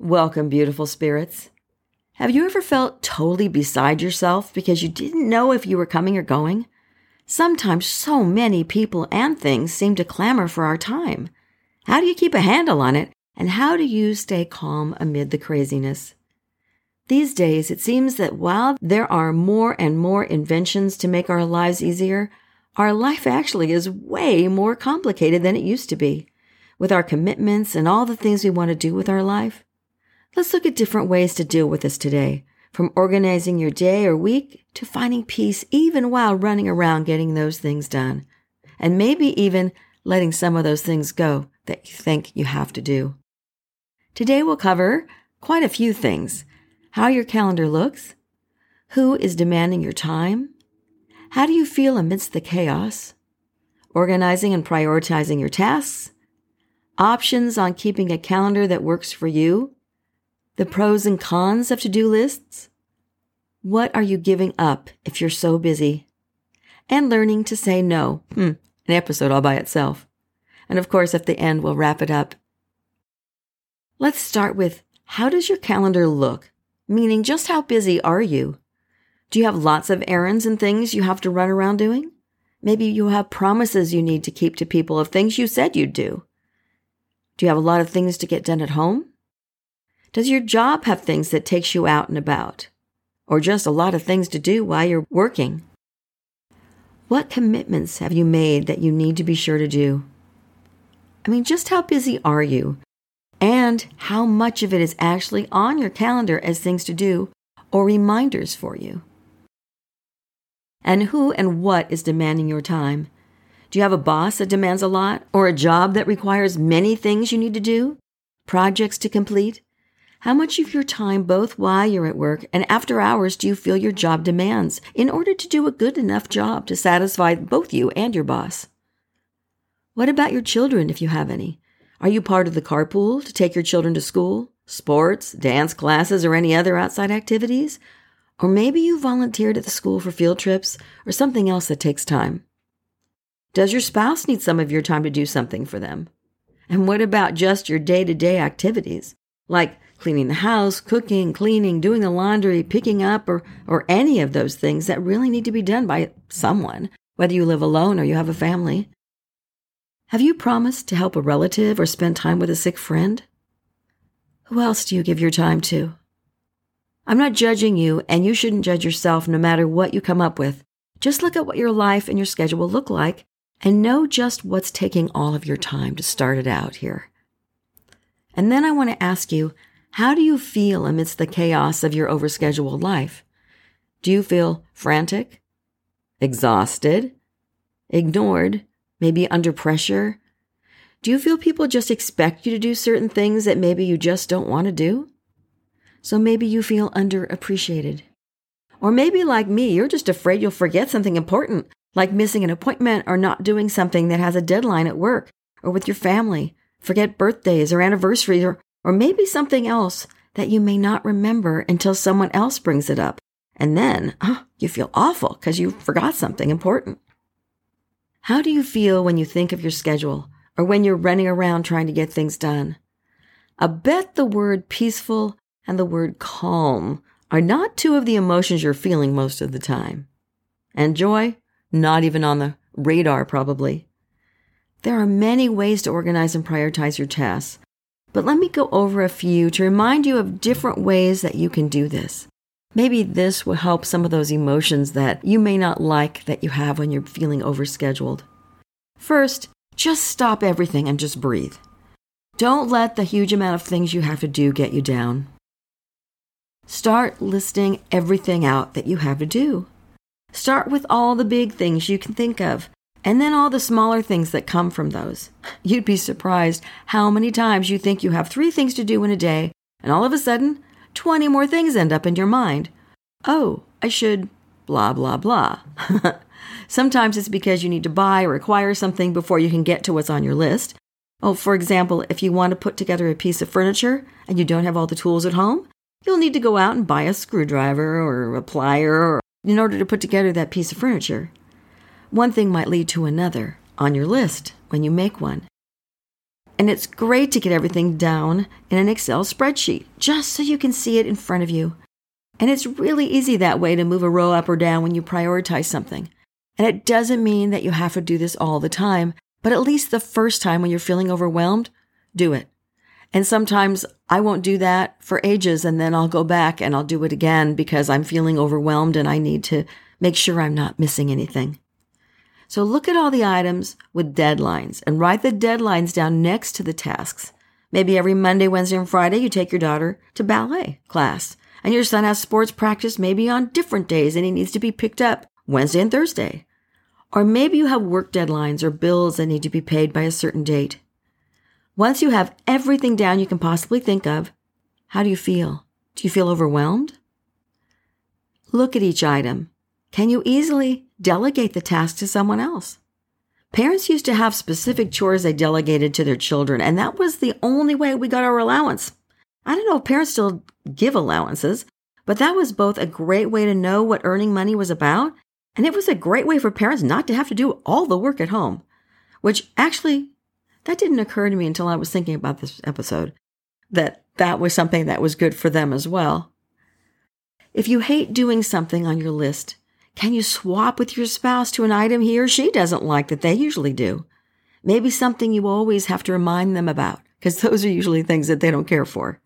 Welcome, beautiful spirits. Have you ever felt totally beside yourself because you didn't know if you were coming or going? Sometimes so many people and things seem to clamor for our time. How do you keep a handle on it? And how do you stay calm amid the craziness? These days, it seems that while there are more and more inventions to make our lives easier, our life actually is way more complicated than it used to be. With our commitments and all the things we want to do with our life, Let's look at different ways to deal with this today, from organizing your day or week to finding peace even while running around getting those things done. And maybe even letting some of those things go that you think you have to do. Today we'll cover quite a few things how your calendar looks, who is demanding your time, how do you feel amidst the chaos, organizing and prioritizing your tasks, options on keeping a calendar that works for you the pros and cons of to do lists? What are you giving up if you're so busy? And learning to say no. Hmm, an episode all by itself. And of course, at the end, we'll wrap it up. Let's start with how does your calendar look? Meaning, just how busy are you? Do you have lots of errands and things you have to run around doing? Maybe you have promises you need to keep to people of things you said you'd do. Do you have a lot of things to get done at home? Does your job have things that takes you out and about? Or just a lot of things to do while you're working? What commitments have you made that you need to be sure to do? I mean, just how busy are you? And how much of it is actually on your calendar as things to do or reminders for you? And who and what is demanding your time? Do you have a boss that demands a lot or a job that requires many things you need to do? Projects to complete? How much of your time, both while you're at work and after hours, do you feel your job demands in order to do a good enough job to satisfy both you and your boss? What about your children, if you have any? Are you part of the carpool to take your children to school, sports, dance classes, or any other outside activities? Or maybe you volunteered at the school for field trips or something else that takes time. Does your spouse need some of your time to do something for them? And what about just your day to day activities, like cleaning the house, cooking, cleaning, doing the laundry, picking up, or, or any of those things that really need to be done by someone, whether you live alone or you have a family. Have you promised to help a relative or spend time with a sick friend? Who else do you give your time to? I'm not judging you, and you shouldn't judge yourself no matter what you come up with. Just look at what your life and your schedule look like and know just what's taking all of your time to start it out here. And then I want to ask you how do you feel amidst the chaos of your overscheduled life? Do you feel frantic, exhausted, ignored, maybe under pressure? Do you feel people just expect you to do certain things that maybe you just don't want to do? So maybe you feel underappreciated. Or maybe, like me, you're just afraid you'll forget something important, like missing an appointment or not doing something that has a deadline at work or with your family. Forget birthdays or anniversaries or, or maybe something else that you may not remember until someone else brings it up. And then oh, you feel awful because you forgot something important. How do you feel when you think of your schedule or when you're running around trying to get things done? I bet the word peaceful and the word calm are not two of the emotions you're feeling most of the time. And joy, not even on the radar, probably. There are many ways to organize and prioritize your tasks, but let me go over a few to remind you of different ways that you can do this. Maybe this will help some of those emotions that you may not like that you have when you're feeling overscheduled. First, just stop everything and just breathe. Don't let the huge amount of things you have to do get you down. Start listing everything out that you have to do. Start with all the big things you can think of and then all the smaller things that come from those. You'd be surprised how many times you think you have three things to do in a day, and all of a sudden, 20 more things end up in your mind. Oh, I should blah, blah, blah. Sometimes it's because you need to buy or acquire something before you can get to what's on your list. Oh, for example, if you want to put together a piece of furniture and you don't have all the tools at home, you'll need to go out and buy a screwdriver or a plier or, in order to put together that piece of furniture. One thing might lead to another on your list when you make one. And it's great to get everything down in an Excel spreadsheet just so you can see it in front of you. And it's really easy that way to move a row up or down when you prioritize something. And it doesn't mean that you have to do this all the time, but at least the first time when you're feeling overwhelmed, do it. And sometimes I won't do that for ages and then I'll go back and I'll do it again because I'm feeling overwhelmed and I need to make sure I'm not missing anything. So look at all the items with deadlines and write the deadlines down next to the tasks. Maybe every Monday, Wednesday, and Friday you take your daughter to ballet class and your son has sports practice maybe on different days and he needs to be picked up Wednesday and Thursday. Or maybe you have work deadlines or bills that need to be paid by a certain date. Once you have everything down you can possibly think of, how do you feel? Do you feel overwhelmed? Look at each item. Can you easily delegate the task to someone else? Parents used to have specific chores they delegated to their children, and that was the only way we got our allowance. I don't know if parents still give allowances, but that was both a great way to know what earning money was about, and it was a great way for parents not to have to do all the work at home, which actually, that didn't occur to me until I was thinking about this episode, that that was something that was good for them as well. If you hate doing something on your list, can you swap with your spouse to an item he or she doesn't like that they usually do? Maybe something you always have to remind them about, because those are usually things that they don't care for.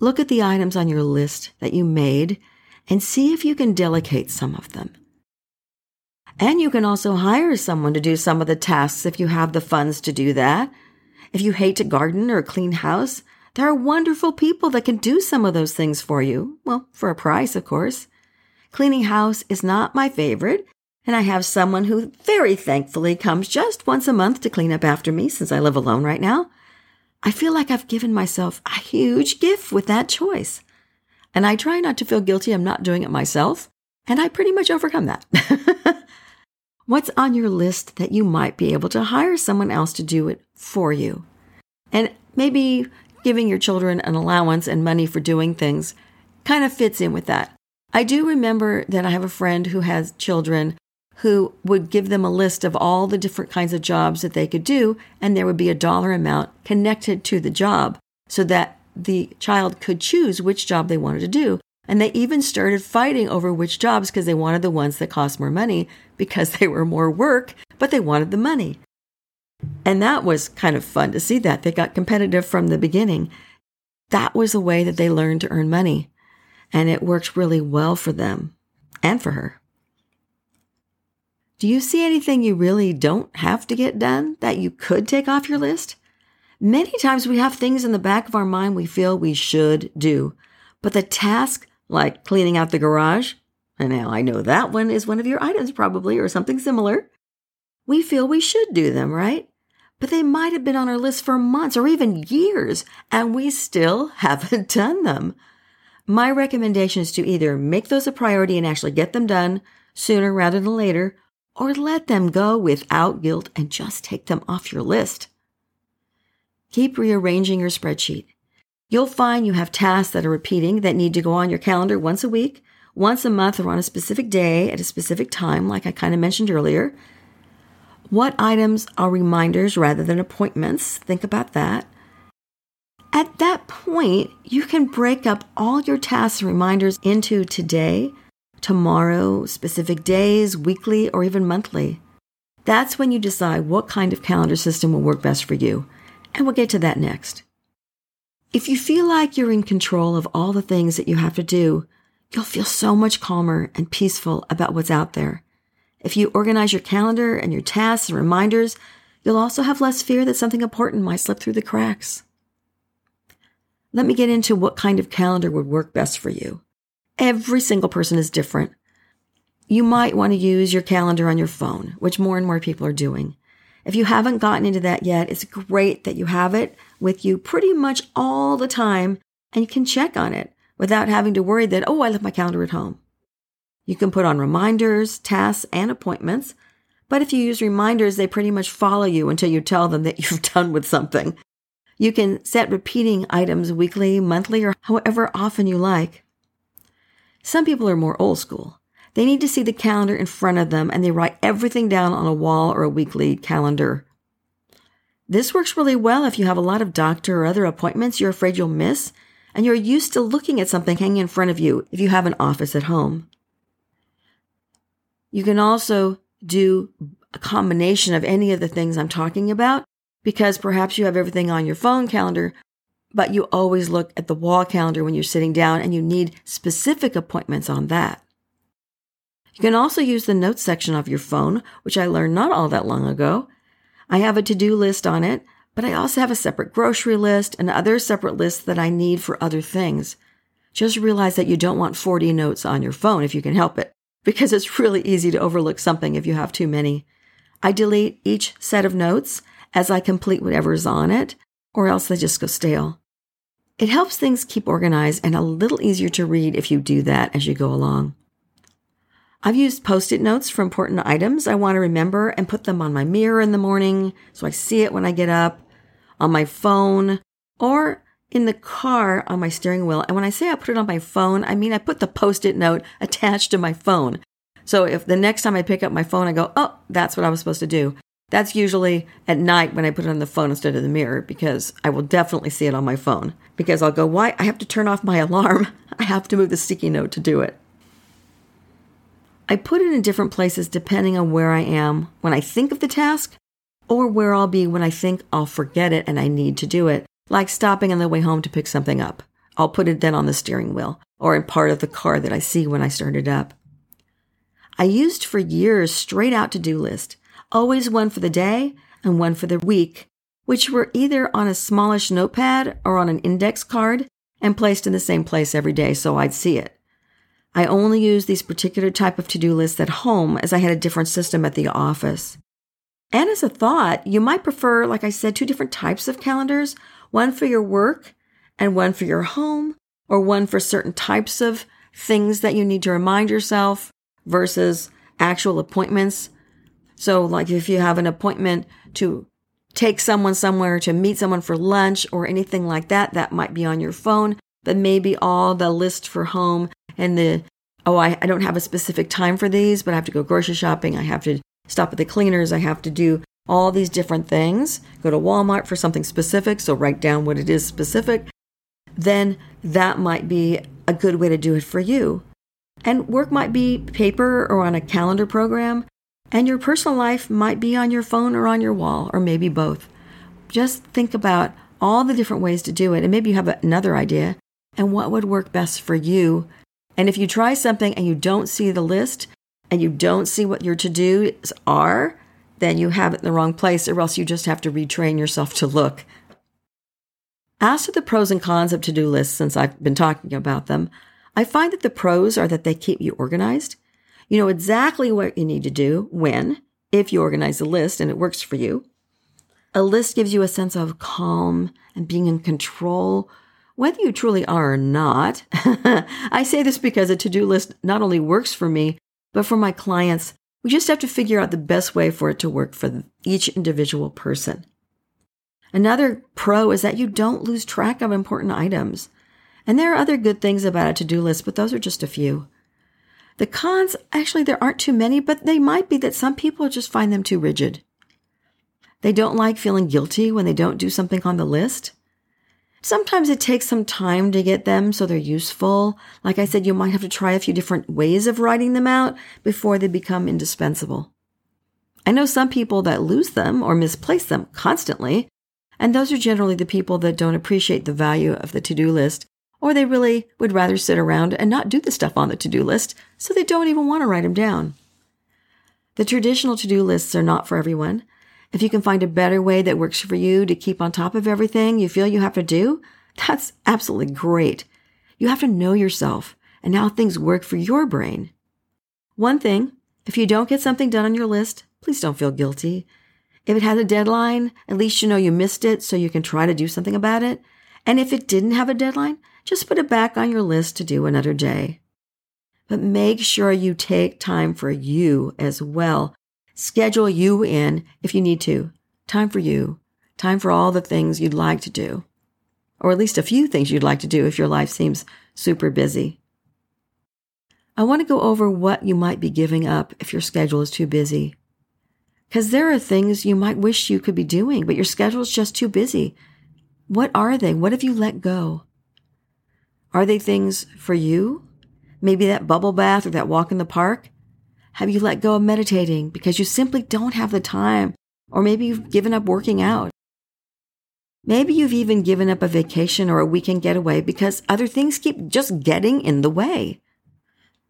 Look at the items on your list that you made and see if you can delegate some of them. And you can also hire someone to do some of the tasks if you have the funds to do that. If you hate to garden or clean house, there are wonderful people that can do some of those things for you. Well, for a price, of course. Cleaning house is not my favorite, and I have someone who very thankfully comes just once a month to clean up after me since I live alone right now. I feel like I've given myself a huge gift with that choice. And I try not to feel guilty I'm not doing it myself, and I pretty much overcome that. What's on your list that you might be able to hire someone else to do it for you? And maybe giving your children an allowance and money for doing things kind of fits in with that. I do remember that I have a friend who has children who would give them a list of all the different kinds of jobs that they could do, and there would be a dollar amount connected to the job so that the child could choose which job they wanted to do. And they even started fighting over which jobs because they wanted the ones that cost more money because they were more work, but they wanted the money. And that was kind of fun to see that. They got competitive from the beginning. That was a way that they learned to earn money. And it worked really well for them and for her. Do you see anything you really don't have to get done that you could take off your list? Many times we have things in the back of our mind we feel we should do, but the task, like cleaning out the garage, and now I know that one is one of your items probably or something similar, we feel we should do them, right? But they might have been on our list for months or even years, and we still haven't done them. My recommendation is to either make those a priority and actually get them done sooner rather than later, or let them go without guilt and just take them off your list. Keep rearranging your spreadsheet. You'll find you have tasks that are repeating that need to go on your calendar once a week, once a month, or on a specific day at a specific time, like I kind of mentioned earlier. What items are reminders rather than appointments? Think about that. At that point, you can break up all your tasks and reminders into today, tomorrow, specific days, weekly, or even monthly. That's when you decide what kind of calendar system will work best for you. And we'll get to that next. If you feel like you're in control of all the things that you have to do, you'll feel so much calmer and peaceful about what's out there. If you organize your calendar and your tasks and reminders, you'll also have less fear that something important might slip through the cracks. Let me get into what kind of calendar would work best for you. Every single person is different. you might want to use your calendar on your phone, which more and more people are doing. If you haven't gotten into that yet, it's great that you have it with you pretty much all the time and you can check on it without having to worry that, oh, I left my calendar at home. You can put on reminders, tasks, and appointments. But if you use reminders, they pretty much follow you until you tell them that you've done with something. You can set repeating items weekly, monthly, or however often you like. Some people are more old school. They need to see the calendar in front of them and they write everything down on a wall or a weekly calendar. This works really well if you have a lot of doctor or other appointments you're afraid you'll miss and you're used to looking at something hanging in front of you if you have an office at home. You can also do a combination of any of the things I'm talking about because perhaps you have everything on your phone calendar, but you always look at the wall calendar when you're sitting down and you need specific appointments on that. You can also use the notes section of your phone, which I learned not all that long ago. I have a to-do list on it, but I also have a separate grocery list and other separate lists that I need for other things. Just realize that you don't want 40 notes on your phone if you can help it because it's really easy to overlook something if you have too many. I delete each set of notes as I complete whatever is on it, or else they just go stale. It helps things keep organized and a little easier to read if you do that as you go along. I've used post it notes for important items I want to remember and put them on my mirror in the morning so I see it when I get up, on my phone, or in the car on my steering wheel. And when I say I put it on my phone, I mean I put the post it note attached to my phone. So if the next time I pick up my phone, I go, oh, that's what I was supposed to do. That's usually at night when I put it on the phone instead of the mirror because I will definitely see it on my phone. Because I'll go, why? I have to turn off my alarm. I have to move the sticky note to do it. I put it in different places depending on where I am when I think of the task or where I'll be when I think I'll forget it and I need to do it like stopping on the way home to pick something up. I'll put it then on the steering wheel or in part of the car that I see when I start it up. I used for years straight out to do list, always one for the day and one for the week, which were either on a smallish notepad or on an index card and placed in the same place every day so I'd see it. I only used these particular type of to-do lists at home as I had a different system at the office. And as a thought, you might prefer, like I said, two different types of calendars one for your work and one for your home, or one for certain types of things that you need to remind yourself versus actual appointments. So, like if you have an appointment to take someone somewhere, to meet someone for lunch, or anything like that, that might be on your phone, but maybe all the list for home and the, oh, I, I don't have a specific time for these, but I have to go grocery shopping. I have to stop at the cleaners. I have to do all these different things, go to Walmart for something specific, so write down what it is specific, then that might be a good way to do it for you. And work might be paper or on a calendar program, and your personal life might be on your phone or on your wall, or maybe both. Just think about all the different ways to do it, and maybe you have another idea and what would work best for you. And if you try something and you don't see the list and you don't see what your to dos are, then you have it in the wrong place, or else you just have to retrain yourself to look. As to the pros and cons of to do lists, since I've been talking about them, I find that the pros are that they keep you organized. You know exactly what you need to do when, if you organize a list and it works for you. A list gives you a sense of calm and being in control, whether you truly are or not. I say this because a to do list not only works for me, but for my clients we just have to figure out the best way for it to work for each individual person. Another pro is that you don't lose track of important items. And there are other good things about a to do list, but those are just a few. The cons, actually, there aren't too many, but they might be that some people just find them too rigid. They don't like feeling guilty when they don't do something on the list. Sometimes it takes some time to get them so they're useful. Like I said, you might have to try a few different ways of writing them out before they become indispensable. I know some people that lose them or misplace them constantly, and those are generally the people that don't appreciate the value of the to-do list, or they really would rather sit around and not do the stuff on the to-do list, so they don't even want to write them down. The traditional to-do lists are not for everyone, if you can find a better way that works for you to keep on top of everything you feel you have to do, that's absolutely great. You have to know yourself and how things work for your brain. One thing if you don't get something done on your list, please don't feel guilty. If it has a deadline, at least you know you missed it so you can try to do something about it. And if it didn't have a deadline, just put it back on your list to do another day. But make sure you take time for you as well. Schedule you in if you need to. Time for you. Time for all the things you'd like to do. Or at least a few things you'd like to do if your life seems super busy. I want to go over what you might be giving up if your schedule is too busy. Because there are things you might wish you could be doing, but your schedule is just too busy. What are they? What have you let go? Are they things for you? Maybe that bubble bath or that walk in the park? Have you let go of meditating because you simply don't have the time? Or maybe you've given up working out. Maybe you've even given up a vacation or a weekend getaway because other things keep just getting in the way.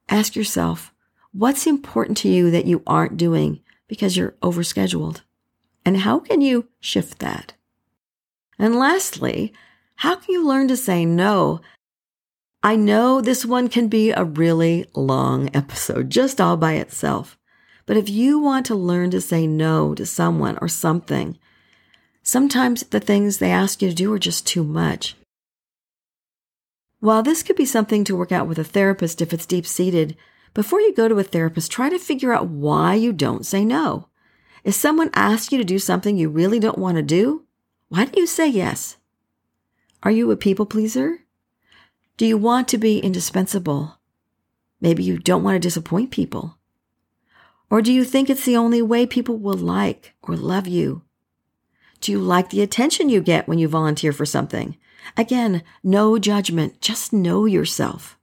Ask yourself, what's important to you that you aren't doing because you're overscheduled? And how can you shift that? And lastly, how can you learn to say no? I know this one can be a really long episode just all by itself. But if you want to learn to say no to someone or something, sometimes the things they ask you to do are just too much. While this could be something to work out with a therapist if it's deep seated, before you go to a therapist, try to figure out why you don't say no. If someone asks you to do something you really don't want to do, why do you say yes? Are you a people pleaser? Do you want to be indispensable? Maybe you don't want to disappoint people. Or do you think it's the only way people will like or love you? Do you like the attention you get when you volunteer for something? Again, no judgment, just know yourself.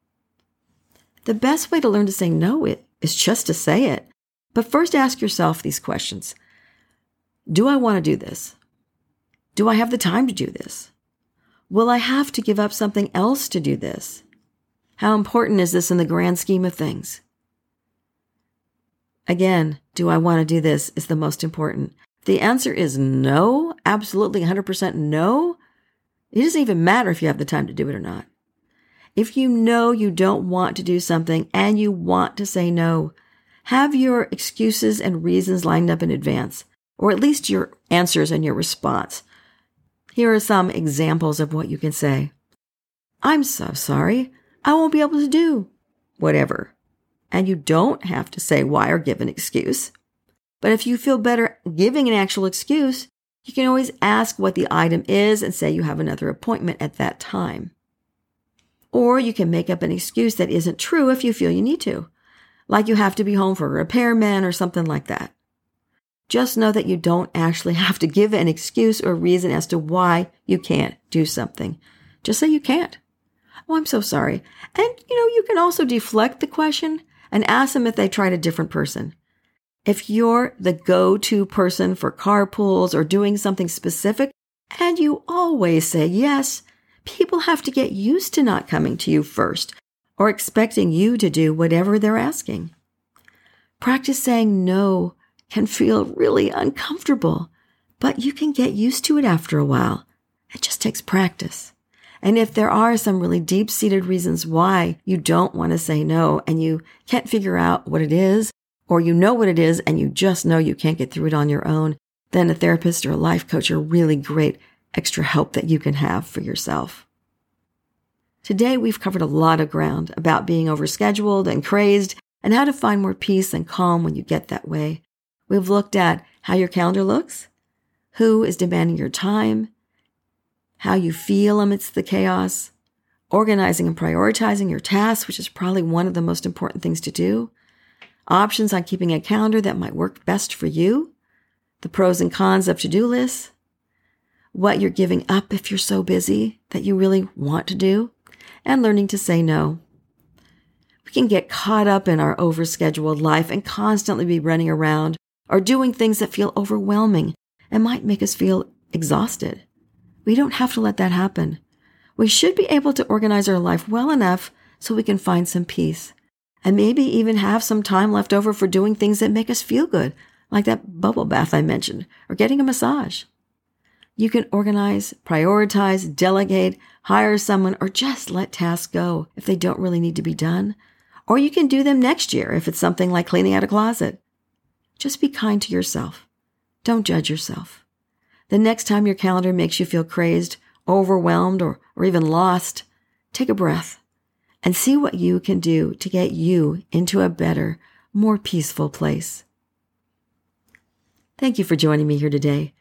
The best way to learn to say no is just to say it. But first ask yourself these questions Do I want to do this? Do I have the time to do this? Will I have to give up something else to do this? How important is this in the grand scheme of things? Again, do I want to do this is the most important. The answer is no, absolutely 100% no. It doesn't even matter if you have the time to do it or not. If you know you don't want to do something and you want to say no, have your excuses and reasons lined up in advance, or at least your answers and your response. Here are some examples of what you can say. I'm so sorry. I won't be able to do whatever. And you don't have to say why or give an excuse. But if you feel better giving an actual excuse, you can always ask what the item is and say you have another appointment at that time. Or you can make up an excuse that isn't true if you feel you need to, like you have to be home for a repairman or something like that. Just know that you don't actually have to give an excuse or reason as to why you can't do something. Just say you can't. Oh, I'm so sorry. And you know, you can also deflect the question and ask them if they tried a different person. If you're the go to person for carpools or doing something specific, and you always say yes, people have to get used to not coming to you first or expecting you to do whatever they're asking. Practice saying no can feel really uncomfortable, but you can get used to it after a while. It just takes practice. And if there are some really deep seated reasons why you don't want to say no and you can't figure out what it is, or you know what it is and you just know you can't get through it on your own, then a therapist or a life coach are really great extra help that you can have for yourself. Today, we've covered a lot of ground about being overscheduled and crazed and how to find more peace and calm when you get that way. We've looked at how your calendar looks, who is demanding your time, how you feel amidst the chaos, organizing and prioritizing your tasks, which is probably one of the most important things to do, options on keeping a calendar that might work best for you, the pros and cons of to do lists, what you're giving up if you're so busy that you really want to do, and learning to say no. We can get caught up in our overscheduled life and constantly be running around or doing things that feel overwhelming and might make us feel exhausted. We don't have to let that happen. We should be able to organize our life well enough so we can find some peace and maybe even have some time left over for doing things that make us feel good, like that bubble bath I mentioned, or getting a massage. You can organize, prioritize, delegate, hire someone, or just let tasks go if they don't really need to be done, Or you can do them next year if it's something like cleaning out a closet. Just be kind to yourself. Don't judge yourself. The next time your calendar makes you feel crazed, overwhelmed, or, or even lost, take a breath and see what you can do to get you into a better, more peaceful place. Thank you for joining me here today.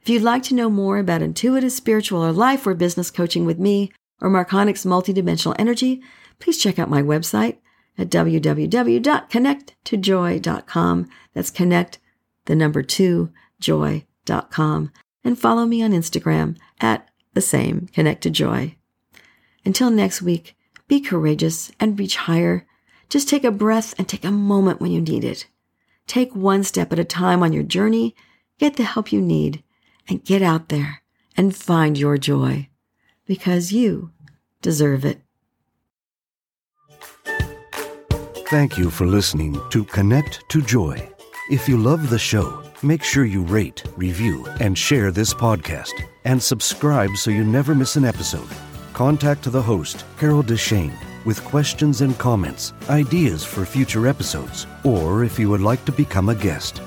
If you'd like to know more about intuitive, spiritual, or life or business coaching with me or Marconic's multidimensional energy, please check out my website at www.connect2joy.com. That's connect, the number two, joy.com. And follow me on Instagram at the same, Connect to Joy. Until next week, be courageous and reach higher. Just take a breath and take a moment when you need it. Take one step at a time on your journey, get the help you need, and get out there and find your joy because you deserve it. Thank you for listening to Connect to Joy. If you love the show, make sure you rate, review, and share this podcast, and subscribe so you never miss an episode. Contact the host, Carol Deshane, with questions and comments, ideas for future episodes, or if you would like to become a guest.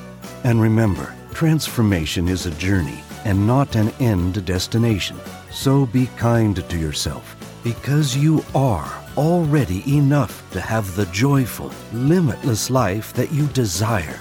And remember, transformation is a journey and not an end destination. So be kind to yourself because you are already enough to have the joyful, limitless life that you desire.